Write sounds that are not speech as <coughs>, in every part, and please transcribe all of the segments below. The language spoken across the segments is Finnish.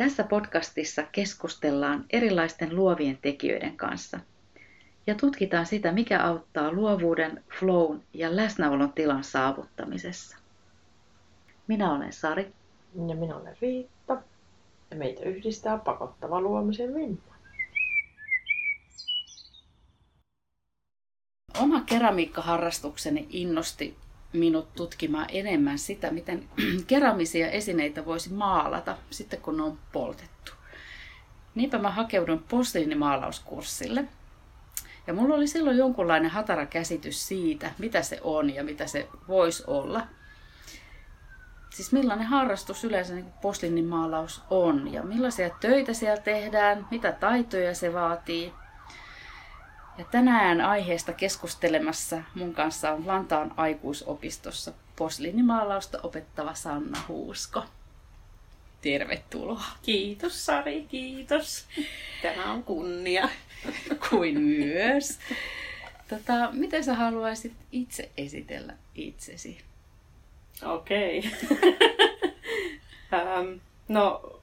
Tässä podcastissa keskustellaan erilaisten luovien tekijöiden kanssa ja tutkitaan sitä, mikä auttaa luovuuden, flown ja läsnäolon tilan saavuttamisessa. Minä olen Sari. Ja minä olen Riitta. Ja meitä yhdistää pakottava luomisen vimma. Oma keramiikkaharrastukseni innosti minut tutkimaan enemmän sitä, miten <clears throat> keramisia esineitä voisi maalata sitten kun ne on poltettu. Niinpä mä hakeudun posliinimaalauskurssille. Ja mulla oli silloin jonkunlainen hatara käsitys siitä, mitä se on ja mitä se voisi olla. Siis millainen harrastus yleensä niin posliinimaalaus on ja millaisia töitä siellä tehdään, mitä taitoja se vaatii – ja tänään aiheesta keskustelemassa mun kanssa on Vantaan aikuisopistossa posliinimaalausta opettava Sanna Huusko. Tervetuloa. Kiitos Sari, kiitos. Tämä on kunnia. <laughs> Kuin myös. Tota, miten sä haluaisit itse esitellä itsesi? Okei. Okay. <laughs> ähm, no,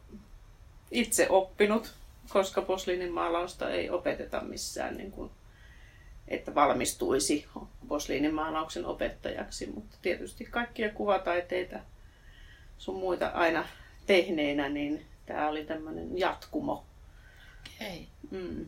itse oppinut, koska posliinimaalausta ei opeteta missään niin kuin että valmistuisi posliinimaalauksen opettajaksi, mutta tietysti kaikkia kuvataiteita sun muita aina tehneenä, niin tämä oli tämmöinen jatkumo. Okei. Mm.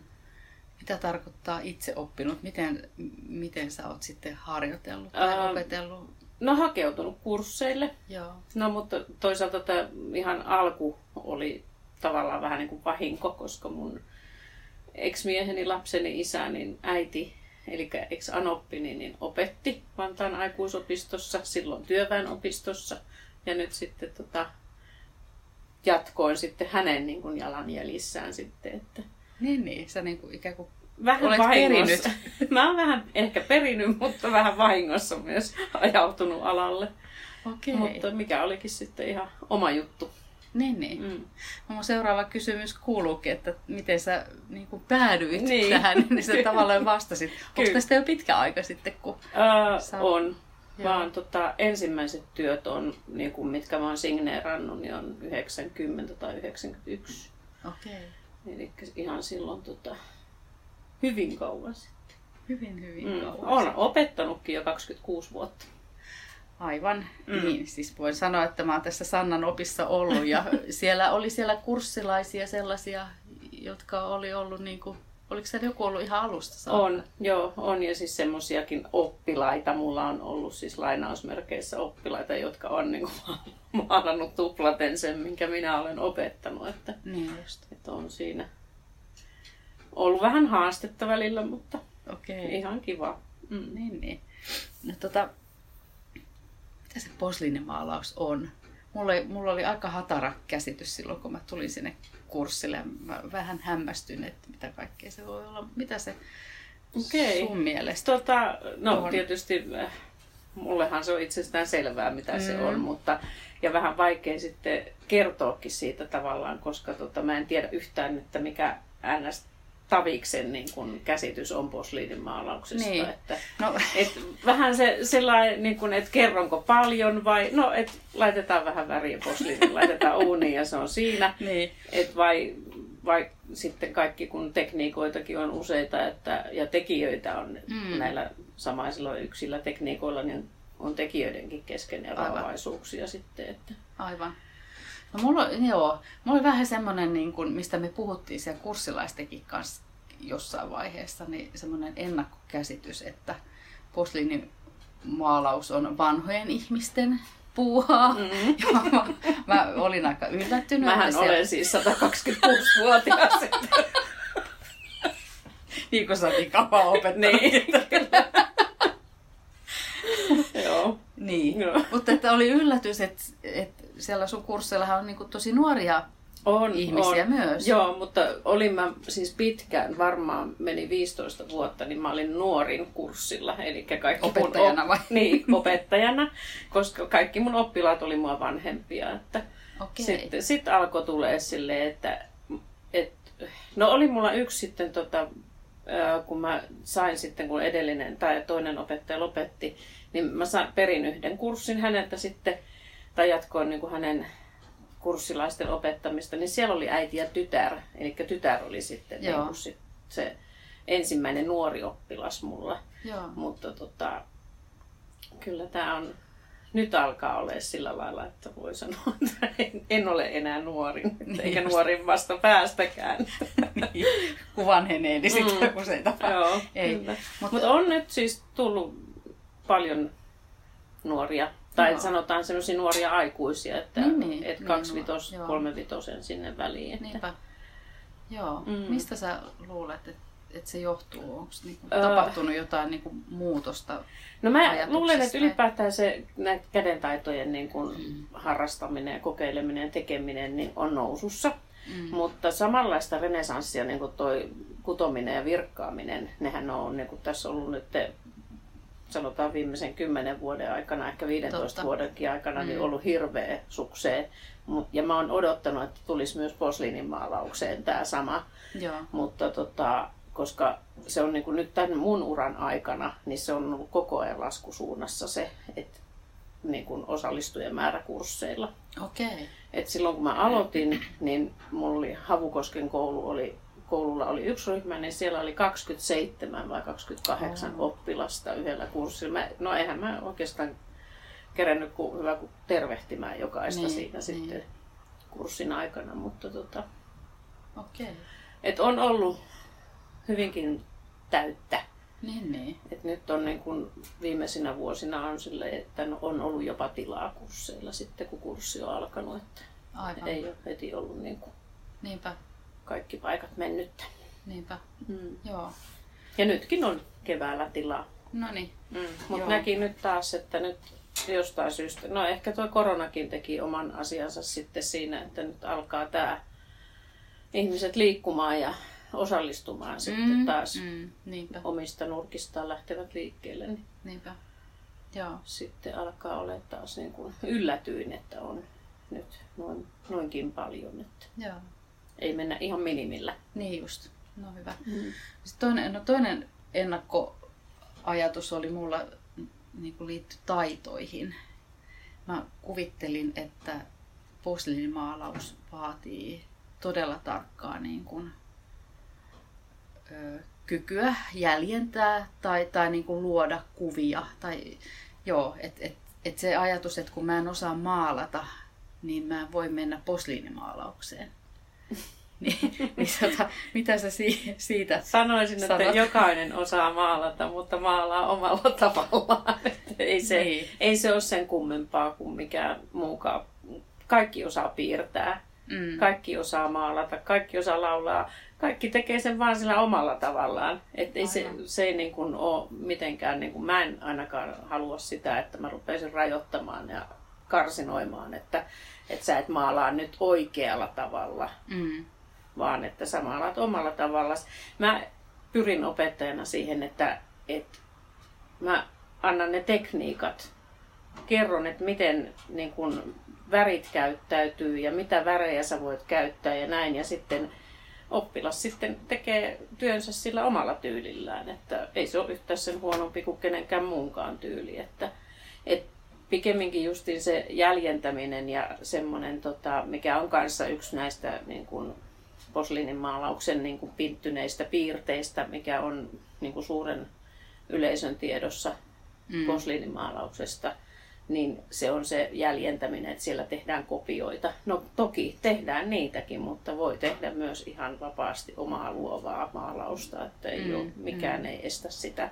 Mitä tarkoittaa itse oppinut? Miten, miten sä oot sitten harjoitellut tai Ää, opetellut? No hakeutunut kursseille. Joo. No mutta toisaalta tämä ihan alku oli tavallaan vähän niin kuin vahinko, koska mun ex-mieheni, lapseni isä, niin äiti eli ex Anoppi, niin, niin opetti Vantaan aikuisopistossa, silloin työväenopistossa. Ja nyt sitten tota, jatkoin sitten hänen niin kuin jalanjäljissään sitten. Että... Niin, niin. Sä niin kuin ikään kuin vähän olet vahingossa. perinyt. <laughs> Mä oon vähän ehkä perinyt, mutta vähän vahingossa myös ajautunut alalle. Okei. Mutta mikä olikin sitten ihan oma juttu. Niin, niin. Mm. No mun seuraava kysymys kuuluukin, että miten sä niin kuin päädyit niin. tähän, <laughs> niin sä tavallaan vastasit. Onko tästä jo pitkä aika sitten? Kun äh, sä... On. Vaan tota, ensimmäiset työt on, niin kuin, mitkä mä oon signeerannut, niin on 90 tai 91. Okei. Okay. Eli ihan silloin tota, hyvin kauan sitten. Hyvin, hyvin mm. kauan. Olen opettanutkin jo 26 vuotta. Aivan, mm. niin. Siis voin sanoa, että mä oon tässä Sannan opissa ollut ja <laughs> siellä oli siellä kurssilaisia sellaisia, jotka oli ollut niin kuin, oliko siellä joku ollut ihan alusta saakka? On, joo, on ja siis semmoisiakin oppilaita. Mulla on ollut siis lainausmerkeissä oppilaita, jotka on niin kuin <laughs> maalannut tuplaten sen, minkä minä olen opettanut. Että, niin just. että on siinä ollut vähän haastetta välillä, mutta okay. ihan kiva. Mm. Niin, niin. No, tota, mitä se posliinimaalaus on. Mulla oli, mulla oli aika hatara käsitys silloin, kun mä tulin sinne kurssille. Mä vähän hämmästyin, että mitä kaikkea se voi olla. Mitä se okay. sun mielestä tota, No on? tietysti äh, mullehan se on itsestään selvää, mitä mm. se on, mutta ja vähän vaikea sitten kertoakin siitä tavallaan, koska tota, mä en tiedä yhtään, että mikä ns Taviksen niin kun käsitys on posliinimaalauksesta. Niin. Että, no. et vähän se sellainen, niin kun, että kerronko paljon vai, no et laitetaan vähän väriä posliiniin, laitetaan <laughs> uuniin ja se on siinä. Niin. Et vai, vai sitten kaikki, kun tekniikoitakin on useita että, ja tekijöitä on mm. näillä samaisilla yksillä tekniikoilla, niin on tekijöidenkin kesken eroavaisuuksia sitten. Että. Aivan. No mulla, joo, mulla oli vähän semmoinen, niin kuin, mistä me puhuttiin siellä kurssilaistenkin kanssa jossain vaiheessa, niin semmoinen ennakkokäsitys, että posliinimaalaus on vanhojen ihmisten puuhaa. Mm-hmm. <laughs> Ja mä, mä olin aika yllättynyt. Mähän siellä... olen siis 126-vuotias. <laughs> niin kuin sä niin kauan opettanut. Niin. <laughs> Joo. Niin. Joo. Mutta että oli yllätys, että, että siellä sun kurssillahan on niin kuin tosi nuoria on, ihmisiä on. myös. Joo, mutta olin mä siis pitkään, varmaan meni 15 vuotta, niin mä olin nuorin kurssilla. Eli kaikki opettajana vai? <laughs> Niin, opettajana, koska kaikki mun oppilaat oli mua vanhempia. Että okay. Sitten sit alkoi tulee silleen, että, et, no oli mulla yksi sitten tota, kun mä sain sitten, kun edellinen tai toinen opettaja lopetti, niin mä sain, perin yhden kurssin häneltä sitten, tai jatkoin niin kuin hänen kurssilaisten opettamista, niin siellä oli äiti ja tytär. Eli tytär oli sitten Joo. niin kuin sit se ensimmäinen nuori oppilas mulla. Joo. Mutta tota, kyllä tämä on, nyt alkaa olla sillä lailla, että voi sanoa, <laughs> että en, en ole enää nuori, Niin eikä just. nuorin vasta päästäkään. <laughs> Niin. Kun vanhenee, niin sitten Mm. usein tapaa. Joo, Ei. Mutta- Mutta on nyt siis tullut paljon nuoria, tai Joo. sanotaan sellaisia nuoria aikuisia, että Niin, niin, et niin, kaksivitos, joo. kolmevitosen sinne väliin. Että, Niinpä. Joo. Mm. Mistä sä luulet, että että se johtuu? Onko niinku Öö. tapahtunut jotain niinku muutosta? No mä luulen, että ylipäätään se näitä kädentaitojen niin kuin harrastaminen ja kokeileminen ja tekeminen niin on nousussa. Mm. Mutta samanlaista renesanssia niin kuin toi kutominen ja virkkaaminen, nehän on niin kuin tässä ollut nyt sanotaan viimeisen kymmenen vuoden aikana, ehkä 15 Totta. vuodenkin aikana, niin Mm. ollut hirveä sukseen. Ja mä oon odottanut, että tulisi myös posliinimaalaukseen tämä sama. Joo. Mutta tota, koska se on niin kuin nyt tämän mun uran aikana, niin se on ollut koko ajan laskusuunnassa se, että niin kuin osallistujien määrä kursseilla. Okei. Et silloin kun mä aloitin, niin mulla oli Havukosken koulu oli, koululla oli yksi ryhmä, niin siellä oli 27 vai 28 Oh. oppilasta yhdellä kurssilla. Mä, no eihän mä oikeastaan kerännyt kuin hyvä kuin tervehtimään jokaista Niin, siinä niin. sitten kurssin aikana, mutta tota, Okei. et on ollut hyvinkin täyttä. Niin, niin. Et nyt on niin kun viimeisinä vuosina on sille, että on ollut jopa tilaa kursseilla sitten, kun kurssi on alkanut. Että Aivan. ei ole heti ollut niin kuin Niinpä. Kaikki paikat mennyttä. Niinpä. Mm. Joo. Ja nytkin on keväällä tilaa. No niin. Mm. Mutta näki nyt taas, että nyt jostain syystä, no ehkä tuo koronakin teki oman asiansa sitten siinä, että nyt alkaa tämä ihmiset liikkumaan ja osallistumaan sitten taas Mm. Niinpä. omista nurkistaan lähtevät liikkeelle, niin Niinpä. Joo. sitten alkaa olla taas niin kuin yllätyin, että on nyt noin, noinkin paljon, että Joo. Ei mennä ihan minimillä. Niin just. No hyvä. Mm. Sitten toinen, no toinen ennakkoajatus oli mulla niin kuin liittyi taitoihin. Mä kuvittelin, että posliinimaalaus vaatii todella tarkkaa niin kuin, ö, kykyä jäljentää tai, tai niin kuin luoda kuvia. Tai, joo, et, et, et se ajatus, että kun mä en osaa maalata, niin mä en voi mennä posliinimaalaukseen. <laughs> niin, niin tota, mitä sä si- siitä Sanoisin, että Sanot. jokainen osaa maalata, mutta maalaa omalla <laughs> tavallaan. Että ei, se, Niin. ei se ole sen kummempaa kuin mikään muukaan. Kaikki osaa piirtää, Mm. kaikki osaa maalata, kaikki osaa laulaa. Kaikki tekee sen vaan sillä omalla tavallaan. Et ei se, se ei niin kuin ole mitenkään, niin kuin, mä en ainakaan halua sitä, että mä rupeisin rajoittamaan ja karsinoimaan, että, että sä et maalaa nyt oikealla tavalla Mm. vaan että sä maalaat omalla tavalla. Mä pyrin opettajana siihen, että, että mä annan ne tekniikat, kerron, että miten niin kun, värit käyttäytyy ja mitä värejä sä voit käyttää ja näin. Ja sitten oppilas sitten tekee työnsä sillä omalla tyylillään, että ei se ole yhtään sen huonompi kuin kenenkään muunkaan tyyli. Että, et pikemminkin justiin se jäljentäminen ja semmoinen, tota, mikä on kanssa yksi näistä niin kuin, posliinimaalauksen niin kuin pinttyneistä piirteistä, mikä on niin kuin suuren yleisön tiedossa Mm. posliinimaalauksesta, niin se on se jäljentäminen, että siellä tehdään kopioita. No toki tehdään niitäkin, mutta voi tehdä myös ihan vapaasti omaa luovaa maalausta, että ei Mm, ole, mikään ei estä sitä.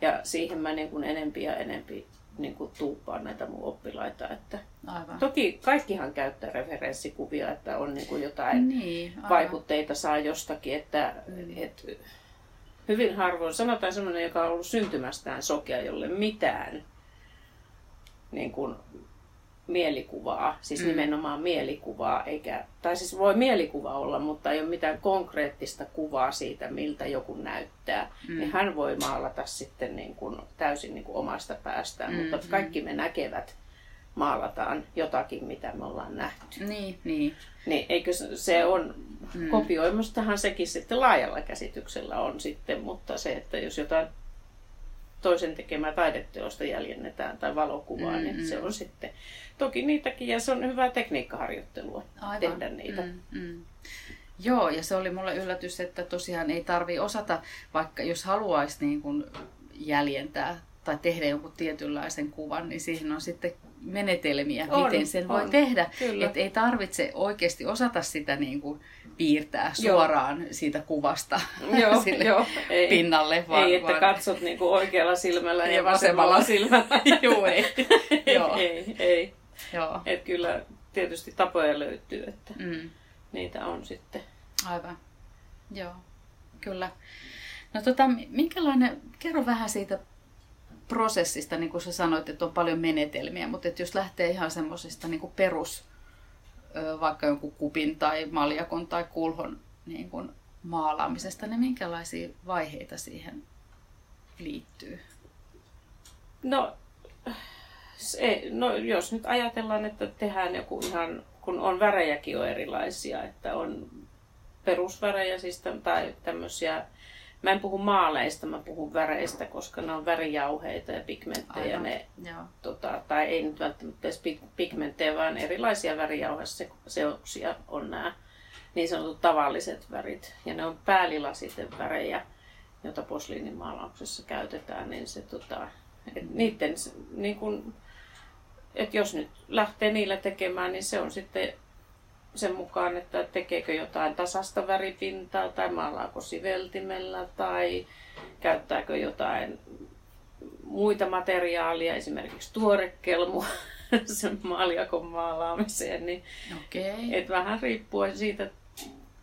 Ja siihen mä niin kuin enempi ja enempi niin kuin tuuppaan näitä mun oppilaita, että Aivan. Toki kaikkihan käyttää referenssikuvia, että on niin kuin jotain Niin, aivan. vaikutteita saa jostakin, että Mm. et, hyvin harvoin, sanotaan semmoinen, joka on ollut syntymästään sokea, jolle mitään niin kuin, mielikuvaa, siis Mm. nimenomaan mielikuvaa, eikä, tai siis voi mielikuva olla, mutta ei ole mitään konkreettista kuvaa siitä, miltä joku näyttää. Mm. Niin hän voi maalata sitten niin kuin, täysin niin kuin omasta päästään, Mm, mutta mm. kaikki me näkevät maalataan jotakin, mitä me ollaan nähty. Niin, niin. Niin, eikö se- on, mm. kopioimustahan sekin sitten laajalla käsityksellä on sitten, mutta se, että jos jotain toisen tekemää taideteosta jäljennetään tai valokuvaa, mm, niin se on sitten toki niitäkin ja se on hyvää tekniikkaharjoittelua Aivan. tehdä niitä. Mm, mm. Joo, ja se oli mulle yllätys, että tosiaan ei tarvi osata, vaikka jos haluaisi niin kuin jäljentää tai tehdä jonkun tietynlaisen kuvan, niin siihen on sitten menetelmiä, on, miten sen on, voi tehdä. Että ei tarvitse oikeasti osata sitä niin kuin piirtää suoraan Joo. siitä kuvasta <laughs> Joo, <laughs> sille jo. Ei, pinnalle. Vaan, ei, että vaan... katsot niin kuin oikealla silmällä ja, ja vasemmalla silmällä. <laughs> Joo, ei. Joo. ei, ei. Joo. Et kyllä tietysti tapoja löytyy, että mm. niitä on sitten. Aivan. Joo, kyllä. No tota, minkälainen, kerro vähän siitä prosessista, niin kuin sä sanoit, että on paljon menetelmiä, mutta että jos lähtee ihan semmoisesta niin perus, vaikka jonkun kupin tai maljakon tai kulhon niin kuin maalaamisesta, niin minkälaisia vaiheita siihen liittyy? No, se, no jos nyt ajatellaan, että tehdään joku ihan, kun on värejäkin on erilaisia, että on perusvärejä siis tai tämmöisiä Mä en puhu maaleista, mä puhun väreistä, koska ne on värijauheita ja pigmenttejä. Ne, tota, tai ei nyt välttämättä edes pigmenttejä, vaan erilaisia värijauheseoksia on nämä niin sanotut tavalliset värit. Ja ne on päällilasiten värejä, joita posliinimaalauksessa käytetään. Niin se, tota, et niiden, niin kun, et jos nyt lähtee niillä tekemään, niin se on sitten sen mukaan, että tekeekö jotain tasasta väripintaa tai maalaako siveltimellä tai käyttääkö jotain muita materiaalia, esimerkiksi tuorekelmua <laughs> sen maaljakon maalaamiseen. Niin okay. et vähän riippuen siitä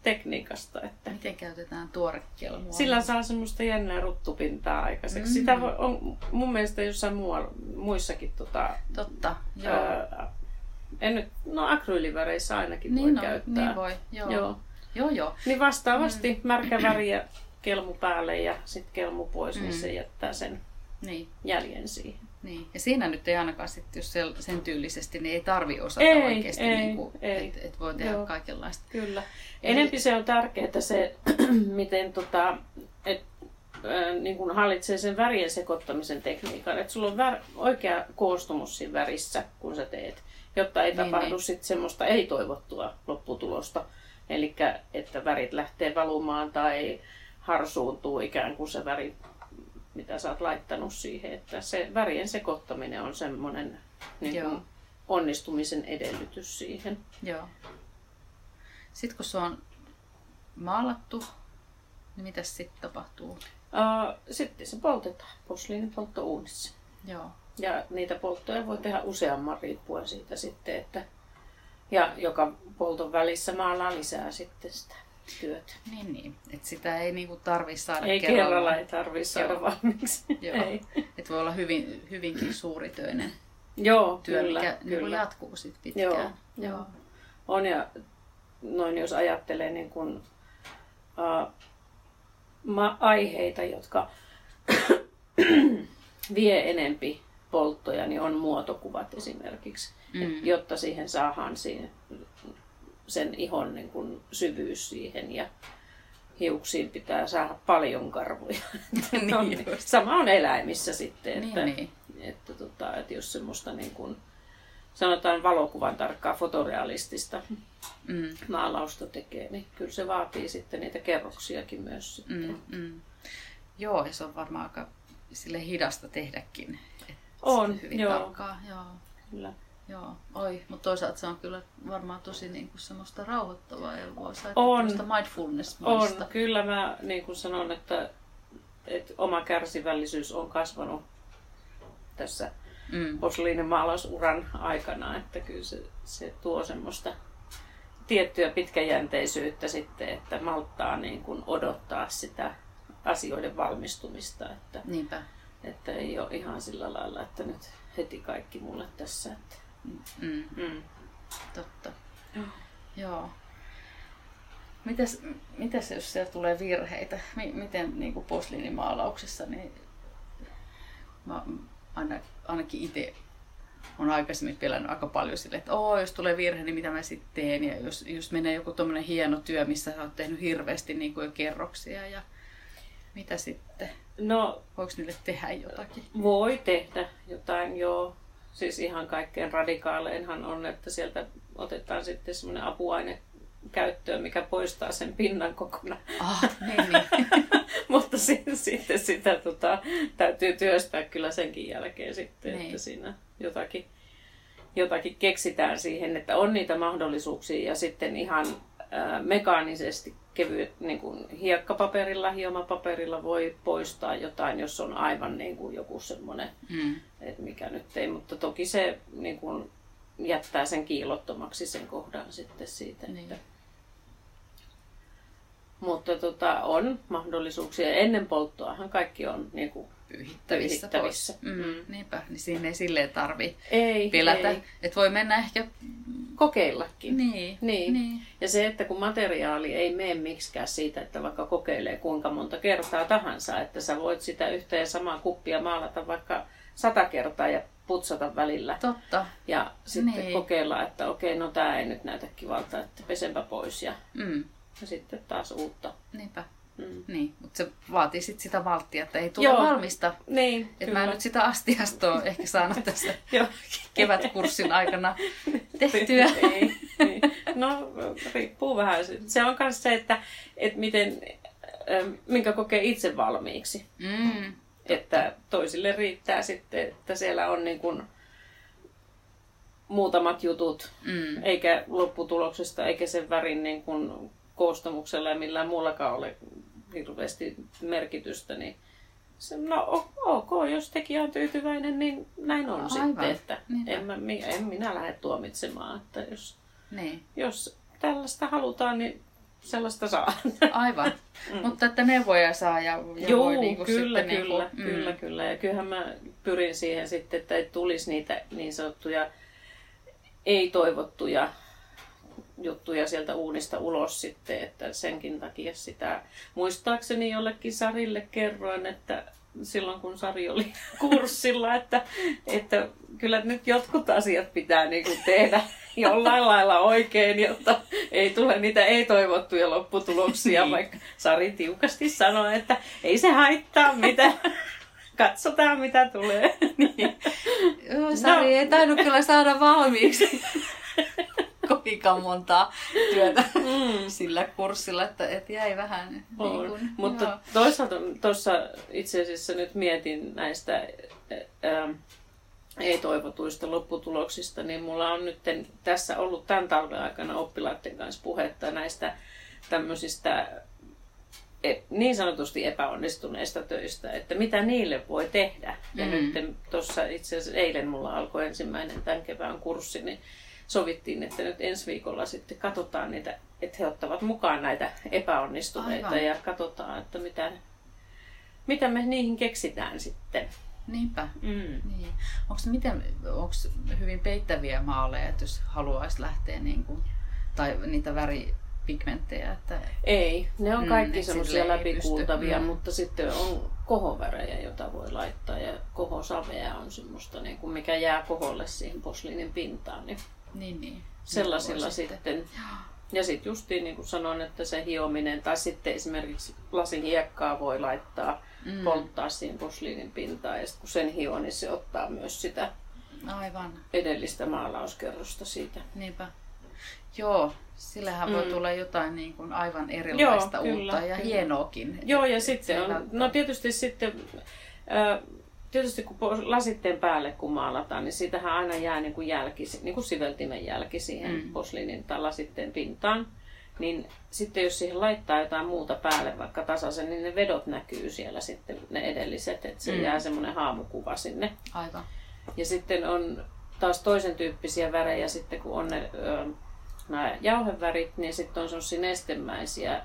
tekniikasta. Että Miten käytetään tuorekelmua? Sillä saa semmoista jännää ruttupintaa aikaiseksi. Mm. Sitä on mun mielestä jossain muualla, muissakin tota, Totta, joo. Ää, en nyt, no akryyliväreissä ainakin niin voi no, käyttää. Niin voi, joo. joo. joo, joo. Niin vastaavasti mm. märkä väri ja kelmu päälle ja sitten kelmu pois, niin mm. niin se jättää sen niin. jäljen siihen. Niin. Ja siinä nyt ei ainakaan sit, jos sen tyylisesti, niin ei tarvi osata ei, oikeasti, ei, niin kuin, ei. Et, et voi tehdä Joo. kaikenlaista. Kyllä. Enempi se on tärkeää se, <clears throat> miten tota, et, äh, niin kuin hallitsee sen värien sekoittamisen tekniikan. Että sulla on vär, oikea koostumus siinä värissä, kun sä teet jotta ei niin, tapahdu niin. sit semmoista ei-toivottua lopputulosta. Eli että värit lähtee valumaan tai harsuuntuu ikään kuin se väri, mitä sä oot laittanut siihen. Että se värien sekoittaminen on semmoinen niin kuin onnistumisen edellytys siihen. Joo. Sitten kun se on maalattu, niin mitä sitten tapahtuu? Sitten se poltetaan posliinipolttouunissa. Joo. Ja niitä polttoja voi tehdä useamman riippuen siitä sitten, että ja joka polton välissä maalaa lisää sitten sitä työtä. Niin, niin. Et sitä ei niinku tarvi saada ei kerralla. kerralla ei tarvi saada Joo. valmiiksi. <laughs> Joo. Ei. Et voi olla hyvin, hyvinkin suuritöinen Joo, työ, kyllä, mikä niinku kyllä. jatkuu sit pitkään. Joo, Joo. On ja noin jos ajattelee niin kun, uh, ma- aiheita, jotka <coughs> vie enempi polttoja, niin on muotokuvat esimerkiksi, mm. jotta siihen saadaan siihen, sen ihon niin kuin syvyys siihen ja hiuksiin pitää saada paljon karvoja. <laughs> niin, on, sama on eläimissä sitten, että, niin, niin. Että, tota, että jos semmoista niin kuin, sanotaan valokuvan tarkkaa fotorealistista mm. maalausta tekee, niin kyllä se vaatii sitten niitä kerroksiakin myös. Sitten. Mm, mm. Joo, ja se on varmaan aika sille hidasta tehdäkin. On, hyvin joo. tarkkaa. Joo. Kyllä. Joo, oi, mutta toisaalta se on kyllä varmaan tosi niin kuin semmoista rauhoittavaa ja voi on, mindfulness On, kyllä mä niin kuin sanon, että, että oma kärsivällisyys on kasvanut tässä mm. posliinimaalausuran aikana, että kyllä se, se tuo semmoista tiettyä pitkäjänteisyyttä sitten, että malttaa niin kuin odottaa sitä asioiden valmistumista. Että, Niinpä. Että ei ole ihan sillä lailla, että nyt heti kaikki mulle tässä. Että... Mm. Mm. Totta. Mm. Joo. Mitäs, mitäs jos siellä tulee virheitä? Miten niin kuin posliinimaalauksessa, niin mä aina, ainakin itse on aikaisemmin pelännyt aika paljon sille, että Oo, jos tulee virhe, niin mitä mä sitten teen. Ja jos, jos menee joku tuommoinen hieno työ, missä sä oot tehnyt hirveästi niin kuin jo kerroksia ja mitä sitten? No, Voiko niille tehdä jotakin? voi tehdä jotain, joo. Siis ihan kaikkein radikaaleinhan on, että sieltä otetaan sitten semmoinen apuaine käyttöön, mikä poistaa sen pinnan kokonaan. Ah, niin, niin. <laughs> Mutta sitten, sitten sitä tota, täytyy työstää kyllä senkin jälkeen sitten, Niin. että siinä jotakin, jotakin keksitään siihen, että on niitä mahdollisuuksia ja sitten ihan ää, mekaanisesti kevyet niin kuin hiekkapaperilla, hiomapaperilla voi poistaa jotain, jos on aivan niin kuin joku semmoinen, Mm. että mikä nyt ei, mutta toki se niin kuin jättää sen kiilottomaksi sen kohdan sitten siitä, Niin. että mutta tota, on mahdollisuuksia. Ennen polttoahan kaikki on niin kuin, Pyyhittävissä, Pyyhittävissä. pois. Mm. Mm. Niinpä, niin siinä ei silleen tarvi ei, pelätä. ei. Että voi mennä ehkä... kokeillakin. Niin. Niin. niin. Ja se, että kun materiaali ei mene miksikään siitä, että vaikka kokeilee kuinka monta kertaa tahansa, että sä voit sitä yhtä ja samaa kuppia maalata vaikka sata kertaa ja putsata välillä. Totta. Ja sitten Niin. kokeilla, että okei, no tää ei nyt näytä kivalta, että pesenpä pois ja, Mm. ja sitten taas uutta. Niinpä. Mm. Niin, mutta se vaatii sit sitä malttia, että ei tule Joo. valmista. Niin, Että mä en nyt sitä astiastoa <laughs> ehkä saanut tässä <laughs> kevätkurssin aikana <laughs> tehtyä. Ei, niin. No, riippuu vähän. Se on myös se, että, että miten, ähm, minkä kokee itse valmiiksi. Mm. Että toisille riittää sitten, että siellä on niin kuin muutamat jutut, Mm. eikä lopputuloksesta, eikä sen värin niin kuin koostumuksella ja millään muullakaan ole hirveästi merkitystä, niin se, no ok, jos tekijä on tyytyväinen, niin näin on Aivan. sitten, että Niinpä. en, mä, en minä lähde tuomitsemaan, että jos, Niin, jos tällaista halutaan, niin sellaista saa. <laughs> aivan. Mutta että neuvoja saa ja, ja Joo, voi niinku kyllä, sitten kyllä, niinku, kyllä, kyllä. Ja kyllähän mä pyrin siihen sitten, että ei tulisi niitä niin sanottuja ei-toivottuja juttuja sieltä uunista ulos sitten, että senkin takia sitä muistaakseni jollekin Sarille kerroin, että silloin kun Sari oli <laughs> kurssilla, että, että kyllä nyt jotkut asiat pitää niin kuin tehdä <laughs> jollain lailla oikein, jotta ei tule niitä ei-toivottuja lopputuloksia, Niin. vaikka Sari tiukasti sanoi, että ei se haittaa mitään. Katsotaan mitä tulee. Niin. <laughs> Joo, Sari No. ei tainnut kyllä saada valmiiksi kovinkaan montaa työtä Mm. sillä kurssilla, että et jäi vähän On. niin kuin, Mutta joo. toisaalta tuossa itse asiassa nyt mietin näistä ää, ei-toivotuista lopputuloksista, niin mulla on nyt tässä ollut tämän talven aikana oppilaiden kanssa puhetta näistä tämmöisistä e- niin sanotusti epäonnistuneista töistä, että mitä niille voi tehdä. Ja Mm. nyt tuossa itse asiassa eilen mulla alkoi ensimmäinen tämän kevään kurssi, niin sovittiin, että nyt ensi viikolla sitten katsotaan niitä, että he ottavat mukaan näitä epäonnistuneita Aivan. ja katsotaan, että mitä, mitä me niihin keksitään sitten. Niinpä. Mm. Niin. Onko miten, onks hyvin peittäviä maaleja, että jos haluaisi lähteä niin kuin, tai niitä väripigmenttejä, että Ei, ne on Mm, kaikki et semmoisia läpikuultavia, pysty. Mm. mutta sitten on kohovärejä, joita voi laittaa ja kohosavea on semmoista, niin kuin mikä jää koholle siihen posliinin pintaan. Niin niin, niin. sellaisilla Voi sitten. Ja sitten justiin niin kuin sanoin, että se hiominen tai sitten esimerkiksi lasin hiekkaa voi laittaa, Mm. polttaa siihen posliinin pintaan ja sitten kun sen hioo, niin se ottaa myös sitä Aivan, edellistä maalauskerrosta siitä. niinpä. Joo, sillähän voi Mm. tulla jotain niin kuin aivan erilaista Joo, kyllä, uutta ja kyllä. hienoakin. Joo, ja sitten se on, no tietysti sitten, ää, tietysti kun lasitteen päälle kun maalataan, niin siitähän aina jää niin kuin jälki, niin kuin siveltimen jälki siihen Mm. posliinin tai lasitteen pintaan. Niin sitten jos siihen laittaa jotain muuta päälle, vaikka tasaisen, niin ne vedot näkyy siellä sitten, ne edelliset, että se Mm. mm. jää semmoinen haamukuva sinne. Aivan. Ja sitten on taas toisen tyyppisiä värejä sitten, kun on ne ö, nämä jauhevärit, niin sitten on semmoisia nestemäisiä,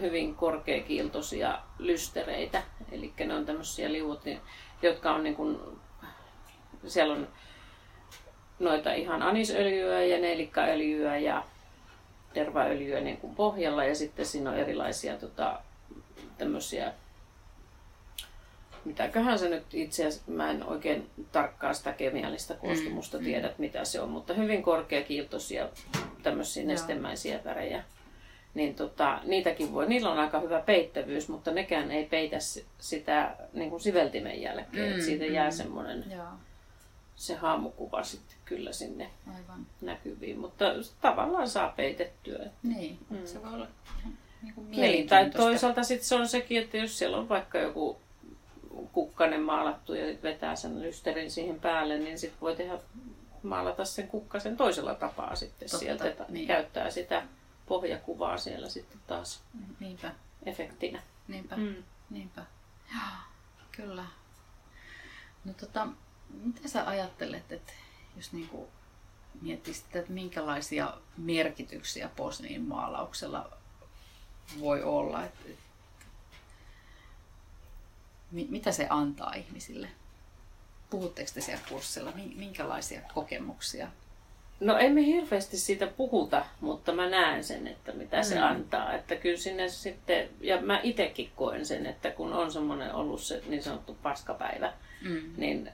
hyvin korkeakiiltoisia lystereitä. Eli ne on tämmöisiä liuut, niin- jotka on niin kuin, siellä on noita ihan anisöljyä ja nelikkaöljyä ja tervaöljyä niin kuin pohjalla. Ja sitten siinä on erilaisia tota, tämmöisiä mitäköhän se nyt itse asiassa, mä en oikein tarkkaan sitä kemiallista koostumusta Mm, mm, tiedä, mitä se on, mutta hyvin korkeakiiltoisia tämmöisiä nestemäisiä värejä. Niin tota, niitäkin voi, niillä on aika hyvä peittävyys, mutta nekään ei peitä sitä niin kuin siveltimen jälkeen. Mm, että siitä jää mm, semmoinen joo. se haamukuva sitten kyllä sinne Aivan. näkyviin, mutta tavallaan saa peitettyä. Niin, mm. se voi olla niin, kuin niin tai toisaalta sitten se on sekin, että jos siellä on vaikka joku kukkanen maalattu ja vetää sen lysterin siihen päälle, niin sitten voi tehdä maalata sen kukkasen toisella tapaa sitten Totta, sieltä, että niin. käyttää sitä pohjakuvaa siellä sitten taas Niinpä. efektinä. Niinpä, mm. niinpä. Ja, kyllä. No tota, mitä sä ajattelet, että jos niinku miettisit, että minkälaisia merkityksiä Posnin maalauksella voi olla? Et, et, mitä se antaa ihmisille? Puhutteko te siellä kurssilla? Minkälaisia kokemuksia No emme hirveästi siitä puhuta, mutta mä näen sen, että mitä mm. se antaa. Että kyllä sinne sitten, ja mä itsekin koen sen, että kun on semmoinen ollut se niin sanottu paskapäivä, mm. niin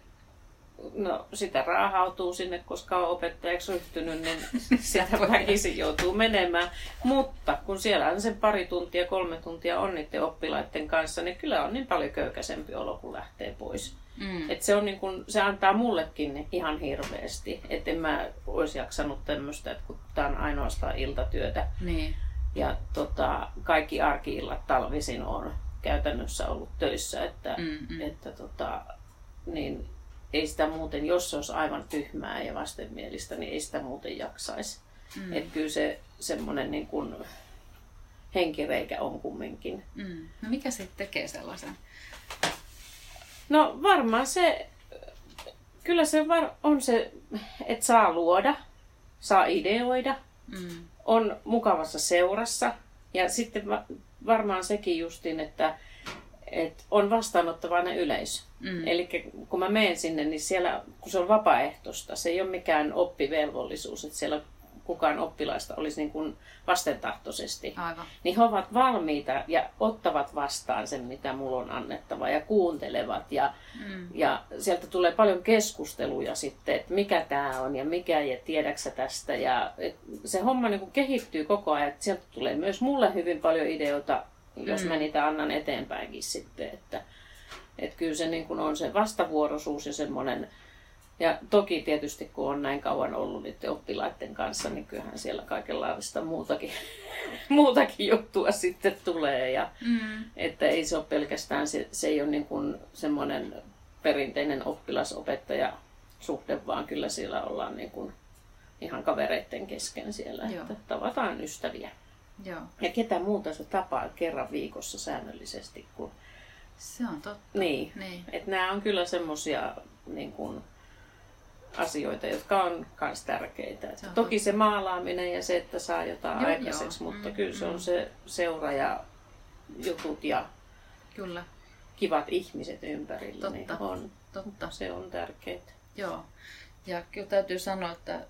no sitä raahautuu sinne, koska on opettajaksi ryhtynyt, niin <laughs> sitä väkisin joutuu menemään. Mutta kun siellä on sen pari tuntia, kolme tuntia on niiden oppilaiden kanssa, niin kyllä on niin paljon köykäisempi olo, kun lähtee pois. Mm. Et se, on niin kun, se antaa mullekin ihan hirveästi. Että en mä olisi jaksanut tämmöistä, että kun tämä on ainoastaan iltatyötä. Niin. Ja tota, kaikki arkiillat talvisin on käytännössä ollut töissä. Että, mm, mm. että tota, niin ei sitä muuten, jos se olisi aivan tyhmää ja vastenmielistä, niin ei sitä muuten jaksaisi. Mm. Että kyllä se semmoinen niin kuin henkireikä on kumminkin. Mm. No mikä sitten tekee sellaisen? No varmaan se, kyllä se var, on se, että saa luoda, saa ideoida, mm. on mukavassa seurassa ja sitten va, varmaan sekin justin, että, että on vastaanottavainen yleisö. Mm. Eli kun mä menen sinne, niin siellä, kun se on vapaaehtoista, se ei ole mikään oppivelvollisuus, että siellä kukaan oppilaista olisi niin kuin vastentahtoisesti. Aivan. Niin he ovat valmiita ja ottavat vastaan sen, mitä mulla on annettava ja kuuntelevat. Ja, mm. ja sieltä tulee paljon keskusteluja sitten, että mikä tämä on ja mikä ja tiedäksä tästä. Ja se homma niin kuin kehittyy koko ajan. Että sieltä tulee myös mulle hyvin paljon ideoita, jos mm. mä niitä annan eteenpäinkin sitten. Että, että kyllä se niin kuin on se vastavuoroisuus ja semmoinen ja toki tietysti kun on näin kauan ollut niiden oppilaiden kanssa, niin kyllähän siellä kaikenlaista muutakin, <laughs> muutakin juttua sitten tulee. Ja, mm. Että ei se ole pelkästään, se, se ei ole niin kuin semmoinen perinteinen oppilasopettaja suhde, vaan kyllä siellä ollaan niin kuin ihan kavereiden kesken siellä, Joo. että tavataan ystäviä. Joo. Ja ketä muuta se tapaa kerran viikossa säännöllisesti. Kun... Se on totta. Niin. niin. Että nämä on kyllä semmoisia niin kuin, asioita, jotka on myös tärkeitä. On Toki se maalaaminen ja se, että saa jotain joo, aikaiseksi, joo. mutta mm, kyllä se on mm. se seura ja jutut ja kyllä. kivat ihmiset ympärillä. Niin totta. Niin on, totta. Se on tärkeää. Joo. Ja kyllä täytyy sanoa, että,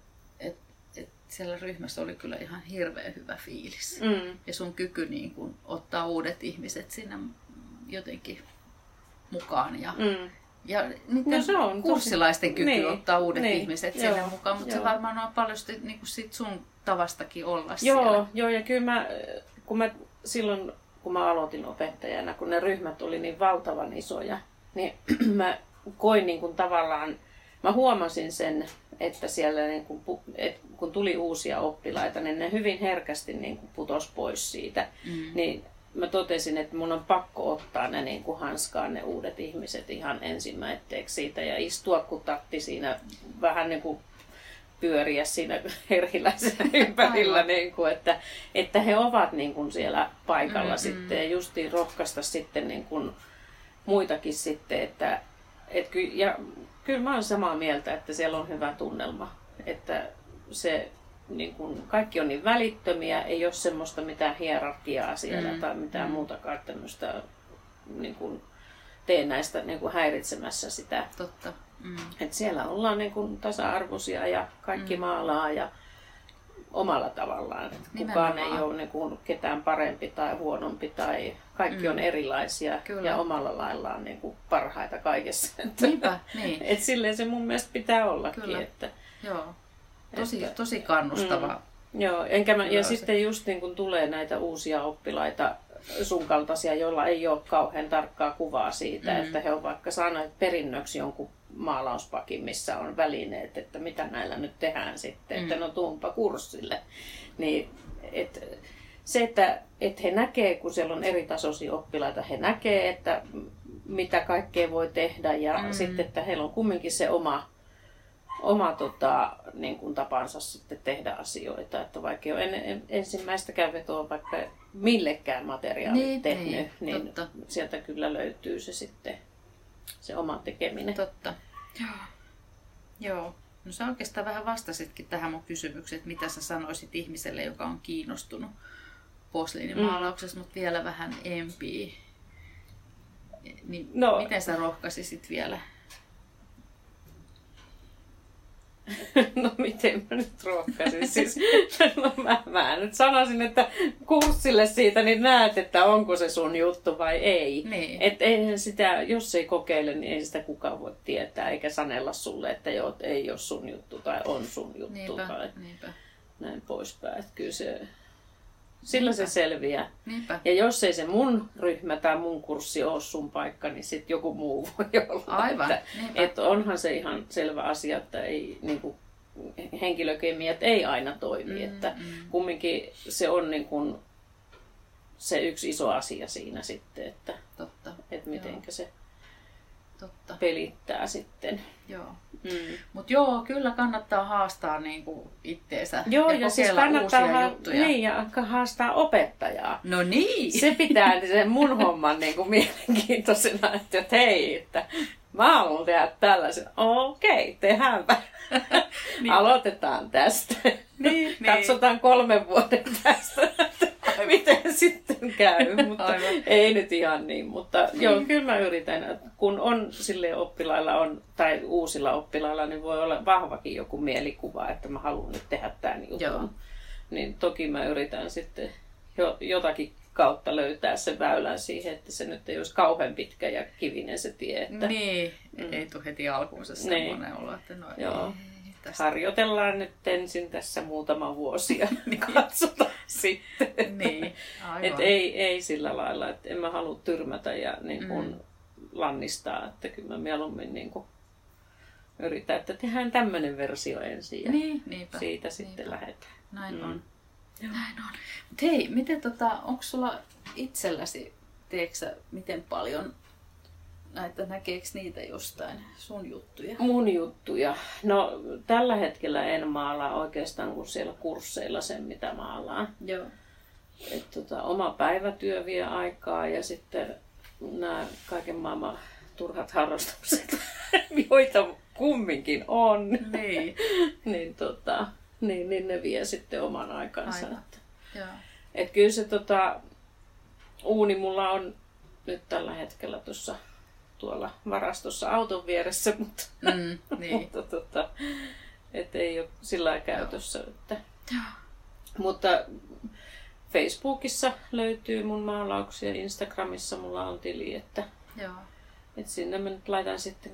että, että siellä ryhmässä oli kyllä ihan hirveän hyvä fiilis. Mm. Ja sun kyky niin kun, ottaa uudet ihmiset sinne jotenkin mukaan ja, mm. Ja niin no se on kurssilaisten kyky niin, ottaa uudet niin, ihmiset joo, sinne mukaan, mutta joo. se varmaan on paljon niin kuin sit sun tavastakin olla joo, siellä. Joo, ja kyllä mä, kun mä silloin, kun mä aloitin opettajana, kun ne ryhmät oli niin valtavan isoja, niin <clears throat> mä koin niin kuin tavallaan, mä huomasin sen, että siellä niin kuin, et, kun tuli uusia oppilaita, niin ne hyvin herkästi niin kuin putos pois siitä. Mm. Niin mä totesin, että mun on pakko ottaa ne niin kuin hanskaan ne uudet ihmiset ihan ensimmäitteeksi siitä ja istua kun tatti siinä vähän niin kuin pyöriä siinä <laughs> erilaisella ympärillä, niin kuin, että, että he ovat niin kuin siellä paikalla mm-hmm. sitten ja justiin rohkaista sitten niin kuin muitakin sitten, että et ky, ja kyllä mä olen samaa mieltä, että siellä on hyvä tunnelma, että se niin kun, kaikki on niin välittömiä, ei ole semmoista mitään hierarkiaa siellä mm. tai mitään mm. muutakaan tämmöistä niin kun, näistä niin kun, häiritsemässä sitä. Totta. Mm. Et siellä ollaan niin kun, tasa-arvoisia ja kaikki mm. maalaa ja omalla tavallaan. Et kukaan ei ole niin kun, ketään parempi tai huonompi tai kaikki mm. on erilaisia Kyllä. ja omalla laillaan niin kun, parhaita kaikessa. Niinpä, <laughs> niin. Et silleen se mun mielestä pitää ollakin. Kyllä. Että, Joo. Tosi, että, tosi kannustava, mm, Joo, enkä mä, ja sitten just niin kun tulee näitä uusia oppilaita sun kaltaisia, joilla ei ole kauhean tarkkaa kuvaa siitä, Mm. mm. että he on vaikka saaneet perinnöksi jonkun maalauspakin, missä on välineet, että mitä näillä nyt tehdään sitten, Mm. että no tuumpa kurssille. Niin, et, se, että et he näkee, kun siellä on eri tasoisia oppilaita, he näkee, että mitä kaikkea voi tehdä ja Mm. mm. sitten, että heillä on kumminkin se oma oma tota, niin kuin tapansa sitten tehdä asioita. Että vaikka en, en, ensimmäistäkään vetoa vaikka millekään materiaalit Niin, tehnyt, niin, niin, totta. sieltä kyllä löytyy se sitten se oma tekeminen. Totta. Joo. Joo. No sä oikeastaan vähän vastasitkin tähän mun kysymykseen, että mitä sä sanoisit ihmiselle, joka on kiinnostunut posliinimaalauksesta, mm. mutta vielä vähän empii. Niin. No. miten sä rohkaisisit vielä? <laughs> No miten mä nyt rohkaisin? Siis, <laughs> no mä, mä nyt sanoisin, että kurssille siitä niin näet, että onko se sun juttu vai ei. Niin. Et eihän sitä, jos ei kokeile, niin ei sitä kukaan voi tietää, eikä sanella sulle, että joo, ei ole sun juttu tai on sun juttu Niinpä, tai niinpä, näin poispäin. Että kyllä se, sillä se Niinpä. selviää. niinpä. Ja jos ei se mun ryhmä tai mun kurssi ole sun paikka, niin sitten joku muu <laughs> voi olla. Aivan, Että, niinpä. että onhan se ihan selvä asia, että ei, niin kuin, henkilökemiat ei aina toimi. Mm, että mm. kumminkin se on niin kuin, se yksi iso asia siinä sitten, että, Totta, että mitenkä se totta. pelittää sitten. Joo. Mm. Mutta joo, kyllä kannattaa haastaa niinku itteensä Joo, ja, ja, siis kannattaa uusia ha- juttuja. niin, ja haastaa opettajaa. No niin! Se pitää sen mun homman niin kuin mielenkiintoisena, että et hei, että mä haluan tehdä tällaisen. Okei, tehdäänpä. <laughs> Niin. Aloitetaan tästä. Niin, Katsotaan kolmen vuoden tästä, miten sitten käy. <laughs> Mutta Aivan. ei nyt ihan niin, mutta joo, kyllä mä yritän. Kun on sille oppilailla on, tai uusilla oppilailla, niin voi olla vahvakin joku mielikuva, että mä haluan nyt tehdä tämän jutun. Joo. Niin toki mä yritän sitten jo, jotakin kautta löytää sen väylän siihen, että se nyt ei olisi kauhean pitkä ja kivinen se tie. Että Niin, Mm. ei tule heti alkuunsa Niin. semmoinen olo, että no Joo. ei, tästä. harjoitellaan nyt ensin tässä muutama vuosi ja <laughs> katsotaan sitten. Niin, aivan. Et ei, ei sillä lailla, että en mä halua tyrmätä ja niin kun Mm. lannistaa, että kyllä mä mieluummin niin kun yritän, että tehdään tämmöinen versio ensin ja Niin, niinpä. siitä sitten niinpä. lähdetään. Näin Mm. on. Näin on. Mut hei, miten tota, onko sulla itselläsi, teeksä, miten paljon näitä, näkeekö niitä jostain sun juttuja? Mun juttuja. No tällä hetkellä en maalaa oikeastaan kuin siellä kursseilla sen, mitä maalaan. Joo. Et tota, oma päivätyö vie aikaa ja sitten nämä kaiken maailman turhat harrastukset, <laughs> joita kumminkin on, Niin. <laughs> niin, tota, <laughs> niin, niin ne vie sitten oman aikansa. Aivan. Että, Joo. et kyllä se tota, uuni mulla on nyt tällä hetkellä tuossa tuolla varastossa auton vieressä, <laughs> mutta, Mm, niin. mutta tota, et ei ole sillä lailla käytössä. Että. Joo. Mutta Facebookissa löytyy mun maalauksia, Instagramissa mulla on tili, että, Joo. että sinne mä nyt laitan sitten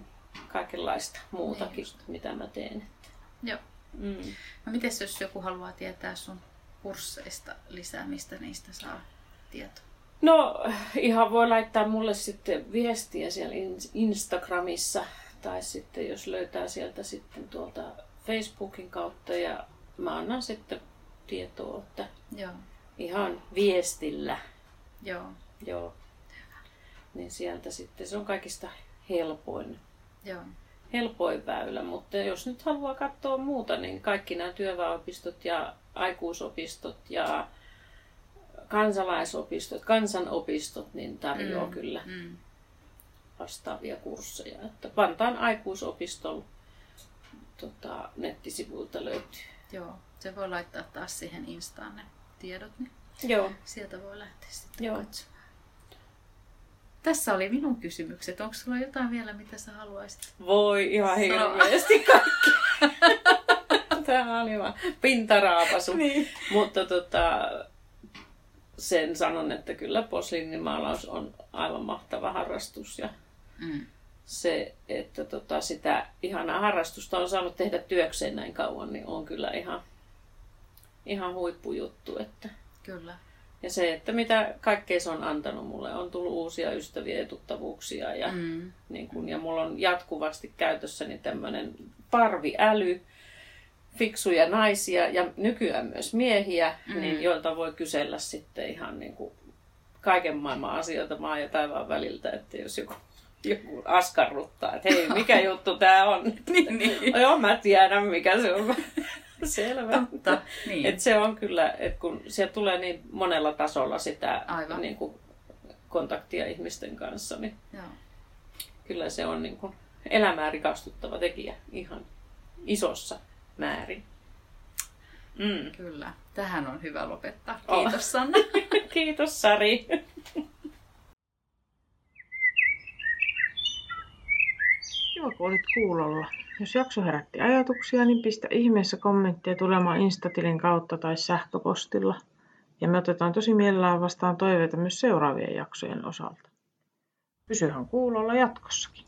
kaikenlaista muutakin, Niin niin mitä mä teen. Joo. Mm. No mites jos joku haluaa tietää sun kursseista lisää, mistä niistä saa tietoa? No ihan voi laittaa mulle sitten viestiä siellä in- Instagramissa tai sitten jos löytää sieltä sitten tuolta Facebookin kautta ja mä annan sitten tietoa, että Joo. ihan viestillä, Joo. joo. Niin sieltä sitten se on kaikista helpoin Joo. Helpoin väylä, mutta jos nyt haluaa katsoa muuta, niin kaikki nämä työväenopistot ja aikuisopistot ja kansalaisopistot, kansanopistot, niin tarjoaa Mm, kyllä Mm. vastaavia kursseja. Että Vantaan aikuisopiston tota, nettisivuilta löytyy. Joo. Se voi laittaa taas siihen Instaan ne tiedot, niin Joo. sieltä voi lähteä sitten Joo. katsomaan. Tässä oli minun kysymykset. Onko sulla jotain vielä, mitä sä haluaisit? Voi ihan hirveästi kaikki. <laughs> Tämä oli vaan pintaraapasu. Niin. Mutta tota, sen sanon, että kyllä posliinimaalaus on aivan mahtava harrastus ja Mm. se, että tota, sitä ihanaa harrastusta on saanut tehdä työkseen näin kauan, niin on kyllä ihan ihan huippujuttu. Että. Kyllä. Ja se, että mitä kaikkea se on antanut mulle. On tullut uusia ystäviä ja tuttavuuksia. Ja, Mm. niin kun, ja mulla on jatkuvasti käytössäni tämmöinen parviäly, fiksuja naisia ja nykyään myös miehiä, Mm. niin, joilta voi kysellä sitten ihan niin kuin kaiken maailman asioita maan ja taivaan väliltä, että jos joku, joku askarruttaa, että hei, mikä <laughs> juttu tämä on? Niin, niin. No joo, mä tiedän, mikä se on. <laughs> Selvä. Totta. Niin. Et se on kyllä, että kun siellä tulee niin monella tasolla sitä Aivan. niin kuin, kontaktia ihmisten kanssa, niin Joo. kyllä se on niin kuin, elämää rikastuttava tekijä ihan isossa määrin. Mm. Kyllä. Tähän on hyvä lopettaa. Oh. Kiitos Sanna. <laughs> Kiitos Sari. Kiva, kun olit kuulolla. Jos jakso herätti ajatuksia, niin pistä ihmeessä kommentteja tulemaan Instatilin kautta tai sähköpostilla. Ja me otetaan tosi mielellään vastaan toiveita myös seuraavien jaksojen osalta. Pysyhän kuulolla jatkossakin.